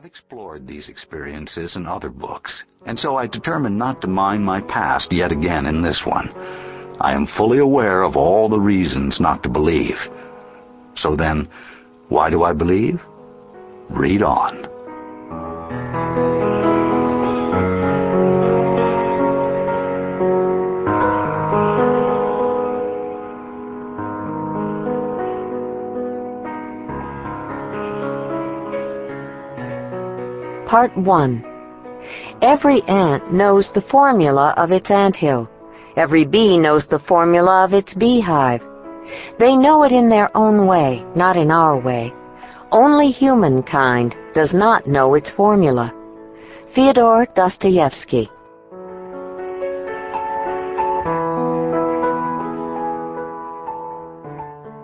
have explored these experiences in other books, and so I determined not to mine my past yet again in this one. I am fully aware of all the reasons not to believe. So then, why do I believe? Read on. Part 1 Every ant knows the formula of its anthill. Every bee knows the formula of its beehive. They know it in their own way, not in our way. Only humankind does not know its formula. Fyodor Dostoevsky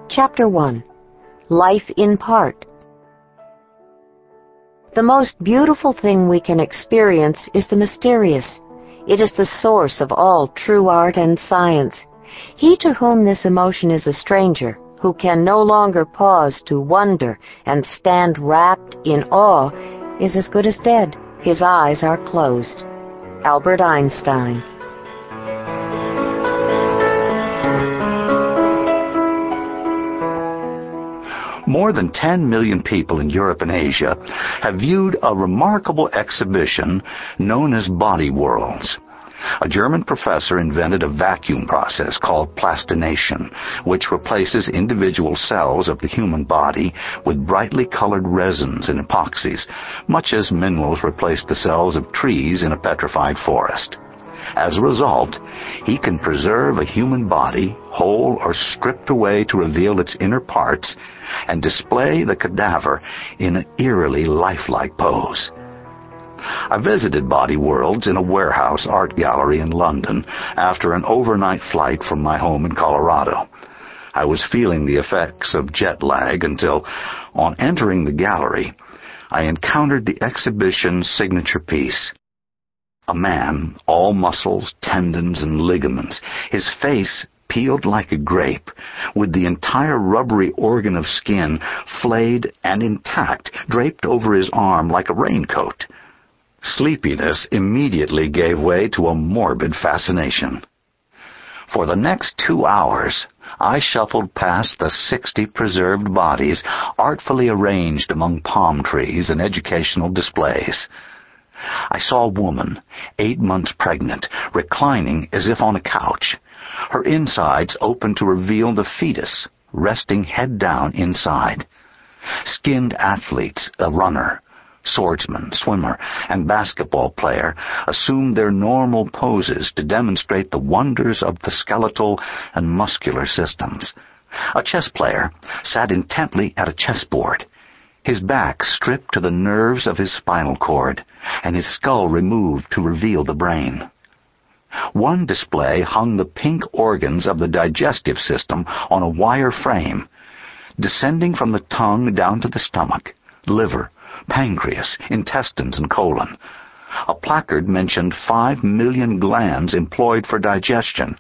Chapter 1 Life in Part the most beautiful thing we can experience is the mysterious. It is the source of all true art and science. He to whom this emotion is a stranger, who can no longer pause to wonder and stand wrapped in awe, is as good as dead. His eyes are closed. Albert Einstein more than 10 million people in Europe and Asia have viewed a remarkable exhibition known as Body Worlds. A German professor invented a vacuum process called plastination, which replaces individual cells of the human body with brightly colored resins and epoxies, much as minerals replace the cells of trees in a petrified forest. As a result, he can preserve a human body, whole or stripped away to reveal its inner parts, and display the cadaver in an eerily lifelike pose. I visited Body Worlds in a warehouse art gallery in London after an overnight flight from my home in Colorado. I was feeling the effects of jet lag until, on entering the gallery, I encountered the exhibition's signature piece, a man, all muscles, tendons, and ligaments, his face peeled like a grape, with the entire rubbery organ of skin flayed and intact, draped over his arm like a raincoat. Sleepiness immediately gave way to a morbid fascination. For the next two hours, I shuffled past the sixty preserved bodies artfully arranged among palm trees and educational displays. I saw a woman, eight months pregnant, reclining as if on a couch, her insides open to reveal the fetus, resting head down inside. Skinned athletes, a runner, swordsman, swimmer, and basketball player assumed their normal poses to demonstrate the wonders of the skeletal and muscular systems. A chess player sat intently at a chessboard, his back stripped to the nerves of his spinal cord, and his skull removed to reveal the brain. One display hung the pink organs of the digestive system on a wire frame, descending from the tongue down to the stomach, liver, pancreas, intestines, and colon. A placard mentioned five million glands employed for digestion,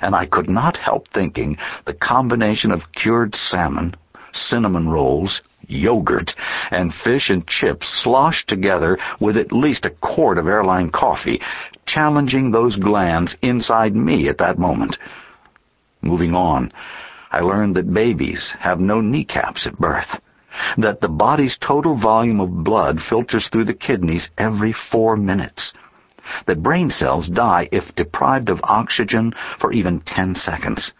and I could not help thinking the combination of cured salmon, cinnamon rolls, yogurt, and fish and chips sloshed together with at least a quart of airline coffee, challenging those glands inside me at that moment. Moving on, I learned that babies have no kneecaps at birth, that the body's total volume of blood filters through the kidneys every four minutes, that brain cells die if deprived of oxygen for even ten seconds,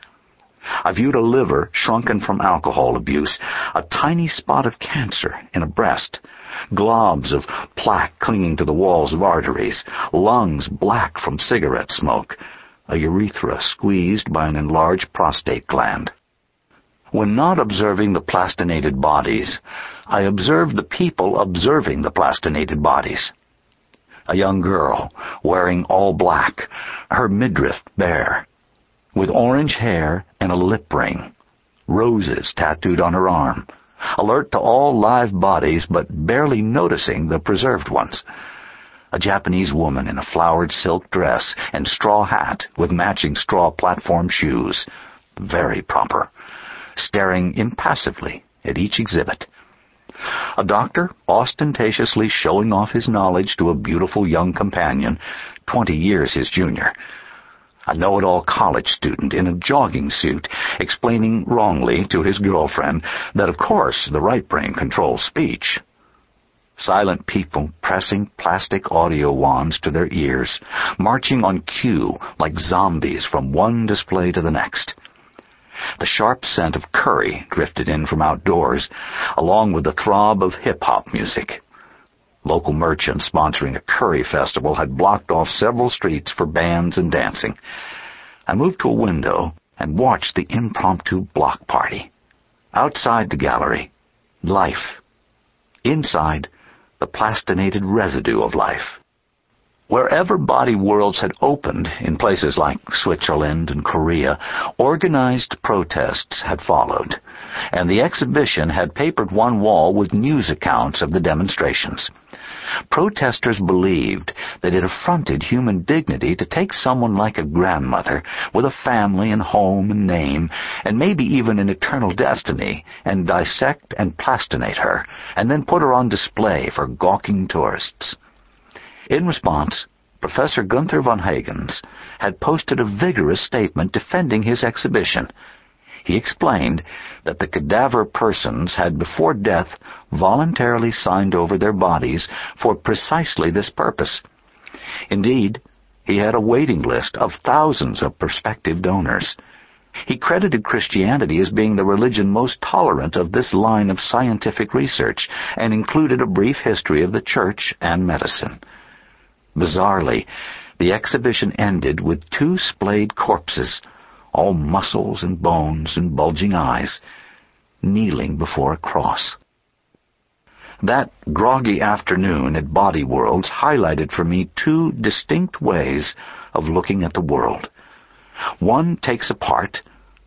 I viewed a liver shrunken from alcohol abuse, a tiny spot of cancer in a breast, globs of plaque clinging to the walls of arteries, lungs black from cigarette smoke, a urethra squeezed by an enlarged prostate gland. When not observing the plastinated bodies, I observed the people observing the plastinated bodies. A young girl, wearing all black, her midriff bare, with orange hair and a lip ring, roses tattooed on her arm, alert to all live bodies but barely noticing the preserved ones. A Japanese woman in a flowered silk dress and straw hat with matching straw platform shoes, very proper, staring impassively at each exhibit. A doctor ostentatiously showing off his knowledge to a beautiful young companion, twenty years his junior. A know-it-all college student in a jogging suit explaining wrongly to his girlfriend that of course the right brain controls speech. Silent people pressing plastic audio wands to their ears, marching on cue like zombies from one display to the next. The sharp scent of curry drifted in from outdoors, along with the throb of hip-hop music. Local merchants sponsoring a curry festival had blocked off several streets for bands and dancing. I moved to a window and watched the impromptu block party. Outside the gallery, life. Inside, the plastinated residue of life. Wherever body worlds had opened, in places like Switzerland and Korea, organized protests had followed, and the exhibition had papered one wall with news accounts of the demonstrations. Protesters believed that it affronted human dignity to take someone like a grandmother, with a family and home and name, and maybe even an eternal destiny, and dissect and plastinate her, and then put her on display for gawking tourists. In response, Professor Gunther von Hagens had posted a vigorous statement defending his exhibition. He explained that the cadaver persons had before death voluntarily signed over their bodies for precisely this purpose. Indeed, he had a waiting list of thousands of prospective donors. He credited Christianity as being the religion most tolerant of this line of scientific research and included a brief history of the church and medicine. Bizarrely, the exhibition ended with two splayed corpses, all muscles and bones and bulging eyes, kneeling before a cross. That groggy afternoon at Body Worlds highlighted for me two distinct ways of looking at the world. One takes apart,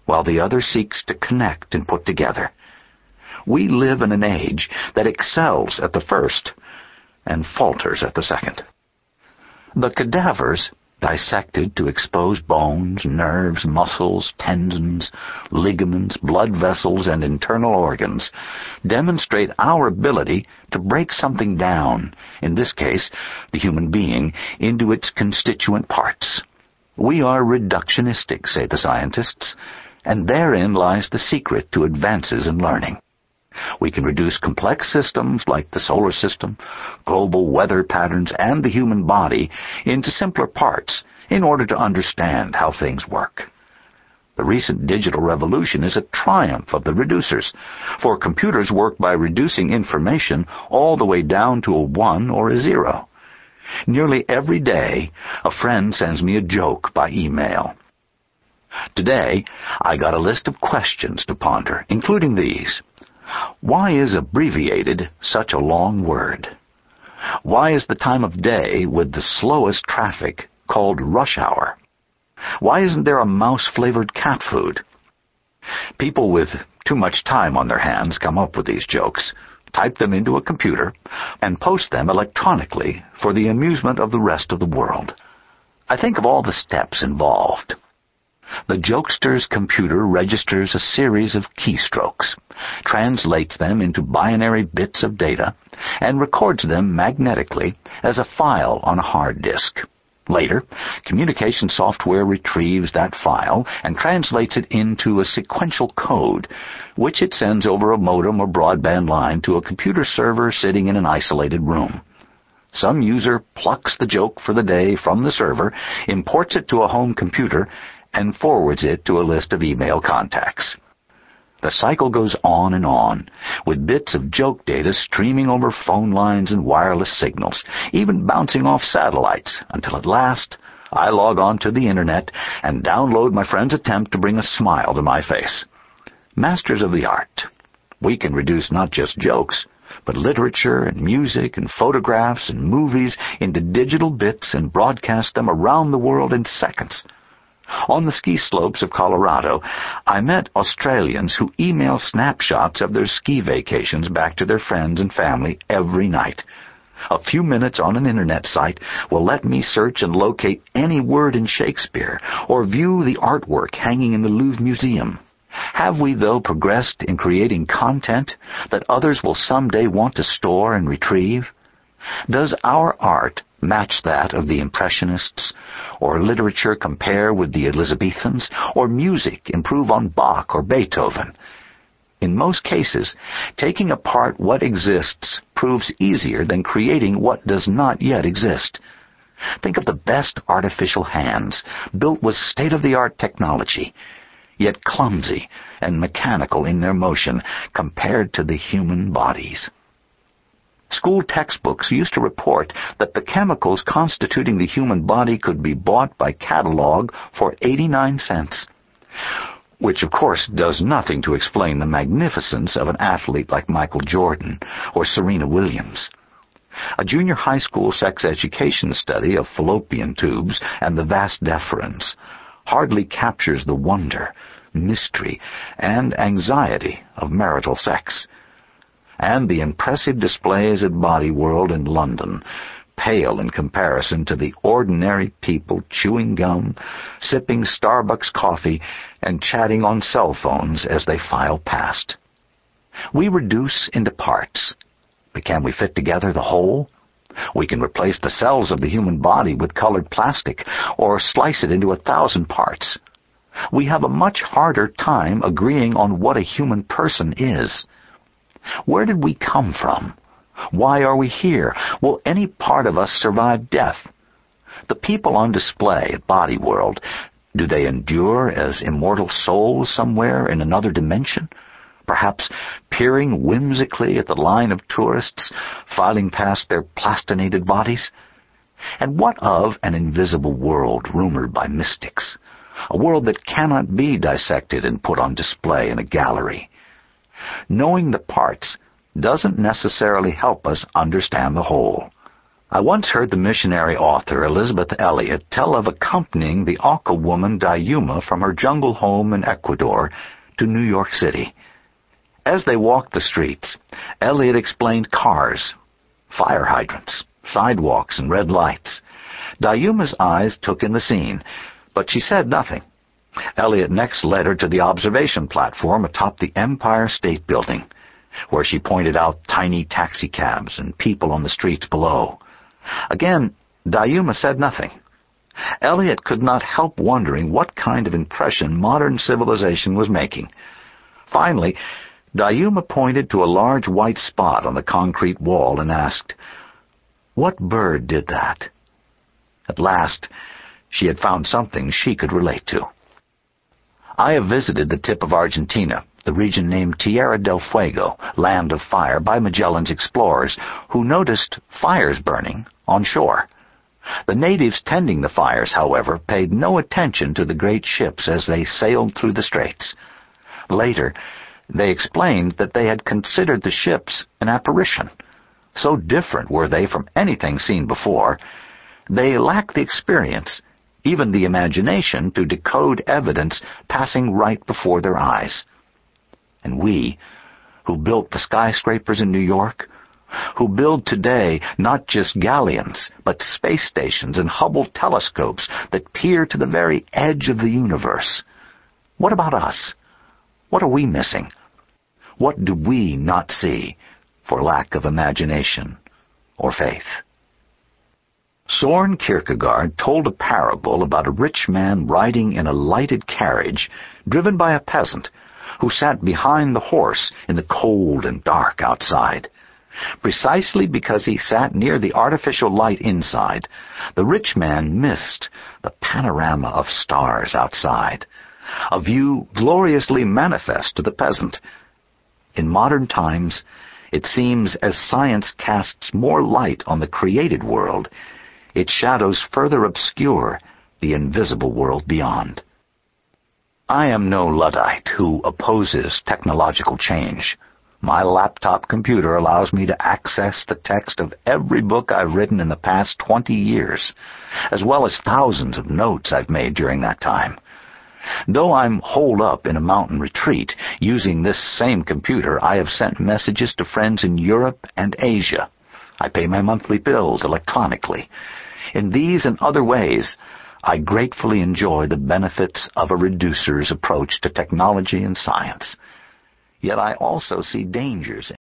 while the other seeks to connect and put together. We live in an age that excels at the first and falters at the second. The cadavers, dissected to expose bones, nerves, muscles, tendons, ligaments, blood vessels, and internal organs, demonstrate our ability to break something down, in this case, the human being, into its constituent parts. We are reductionistic, say the scientists, and therein lies the secret to advances in learning. We can reduce complex systems like the solar system, global weather patterns, and the human body into simpler parts in order to understand how things work. The recent digital revolution is a triumph of the reducers, for computers work by reducing information all the way down to a one or a zero. Nearly every day, a friend sends me a joke by email. Today, I got a list of questions to ponder, including these. Why is abbreviated such a long word? Why is the time of day with the slowest traffic called rush hour? Why isn't there a mouse-flavored cat food? People with too much time on their hands come up with these jokes, type them into a computer, and post them electronically for the amusement of the rest of the world. I think of all the steps involved. The jokester's computer registers a series of keystrokes, translates them into binary bits of data, and records them magnetically as a file on a hard disk. Later, communication software retrieves that file and translates it into a sequential code, which it sends over a modem or broadband line to a computer server sitting in an isolated room. Some user plucks the joke for the day from the server, imports it to a home computer, and forwards it to a list of email contacts. The cycle goes on and on, with bits of joke data streaming over phone lines and wireless signals, even bouncing off satellites, until at last I log on to the internet and download my friend's attempt to bring a smile to my face. Masters of the art. We can reduce not just jokes, but literature and music and photographs and movies into digital bits and broadcast them around the world in seconds. On the ski slopes of Colorado, I met Australians who email snapshots of their ski vacations back to their friends and family every night. A few minutes on an internet site will let me search and locate any word in Shakespeare or view the artwork hanging in the Louvre Museum. Have we, though, progressed in creating content that others will someday want to store and retrieve? Does our art match that of the Impressionists, or literature compare with the Elizabethans, or music improve on Bach or Beethoven? In most cases, taking apart what exists proves easier than creating what does not yet exist. Think of the best artificial hands, built with state-of-the-art technology, yet clumsy and mechanical in their motion compared to the human bodies. School textbooks used to report that the chemicals constituting the human body could be bought by catalog for 89 cents. Which, of course, does nothing to explain the magnificence of an athlete like Michael Jordan or Serena Williams. A junior high school sex education study of fallopian tubes and the vas deferens hardly captures the wonder, mystery, and anxiety of marital sex and the impressive displays at Body World in London pale in comparison to the ordinary people chewing gum, sipping Starbucks coffee, and chatting on cell phones as they file past. We reduce into parts, but can we fit together the whole? We can replace the cells of the human body with colored plastic, or slice it into a thousand parts. We have a much harder time agreeing on what a human person is. Where did we come from? Why are we here? Will any part of us survive death? The people on display at Body World, do they endure as immortal souls somewhere in another dimension? Perhaps peering whimsically at the line of tourists filing past their plastinated bodies? And what of an invisible world rumored by mystics? A world that cannot be dissected and put on display in a gallery. Knowing the parts doesn't necessarily help us understand the whole. I once heard the missionary author Elisabeth Elliot tell of accompanying the Auca woman Dayuma from her jungle home in Ecuador to New York City. As they walked the streets, Elliot explained cars, fire hydrants, sidewalks, and red lights. Dayuma's eyes took in the scene, but she said nothing. Elliot next led her to the observation platform atop the Empire State Building, where she pointed out tiny taxicabs and people on the streets below. Again, Dayuma said nothing. Elliot could not help wondering what kind of impression modern civilization was making. Finally, Dayuma pointed to a large white spot on the concrete wall and asked, What bird did that? At last, she had found something she could relate to. I have visited the tip of Argentina, the region named Tierra del Fuego, Land of Fire, by Magellan's explorers, who noticed fires burning on shore. The natives tending the fires, however, paid no attention to the great ships as they sailed through the straits. Later, they explained that they had considered the ships an apparition. So different were they from anything seen before, they lacked the experience even the imagination to decode evidence passing right before their eyes. And we, who built the skyscrapers in New York, who build today not just galleons, but space stations and Hubble telescopes that peer to the very edge of the universe. What about us? What are we missing? What do we not see for lack of imagination or faith? Soren Kierkegaard told a parable about a rich man riding in a lighted carriage driven by a peasant who sat behind the horse in the cold and dark outside. Precisely because he sat near the artificial light inside, the rich man missed the panorama of stars outside, a view gloriously manifest to the peasant. In modern times, it seems as science casts more light on the created world, its shadows further obscure the invisible world beyond. I am no Luddite who opposes technological change. My laptop computer allows me to access the text of every book I've written in the past 20 years, as well as thousands of notes I've made during that time. Though I'm holed up in a mountain retreat, using this same computer, I have sent messages to friends in Europe and Asia. I pay my monthly bills electronically. In these and other ways, I gratefully enjoy the benefits of a reducer's approach to technology and science. Yet I also see dangers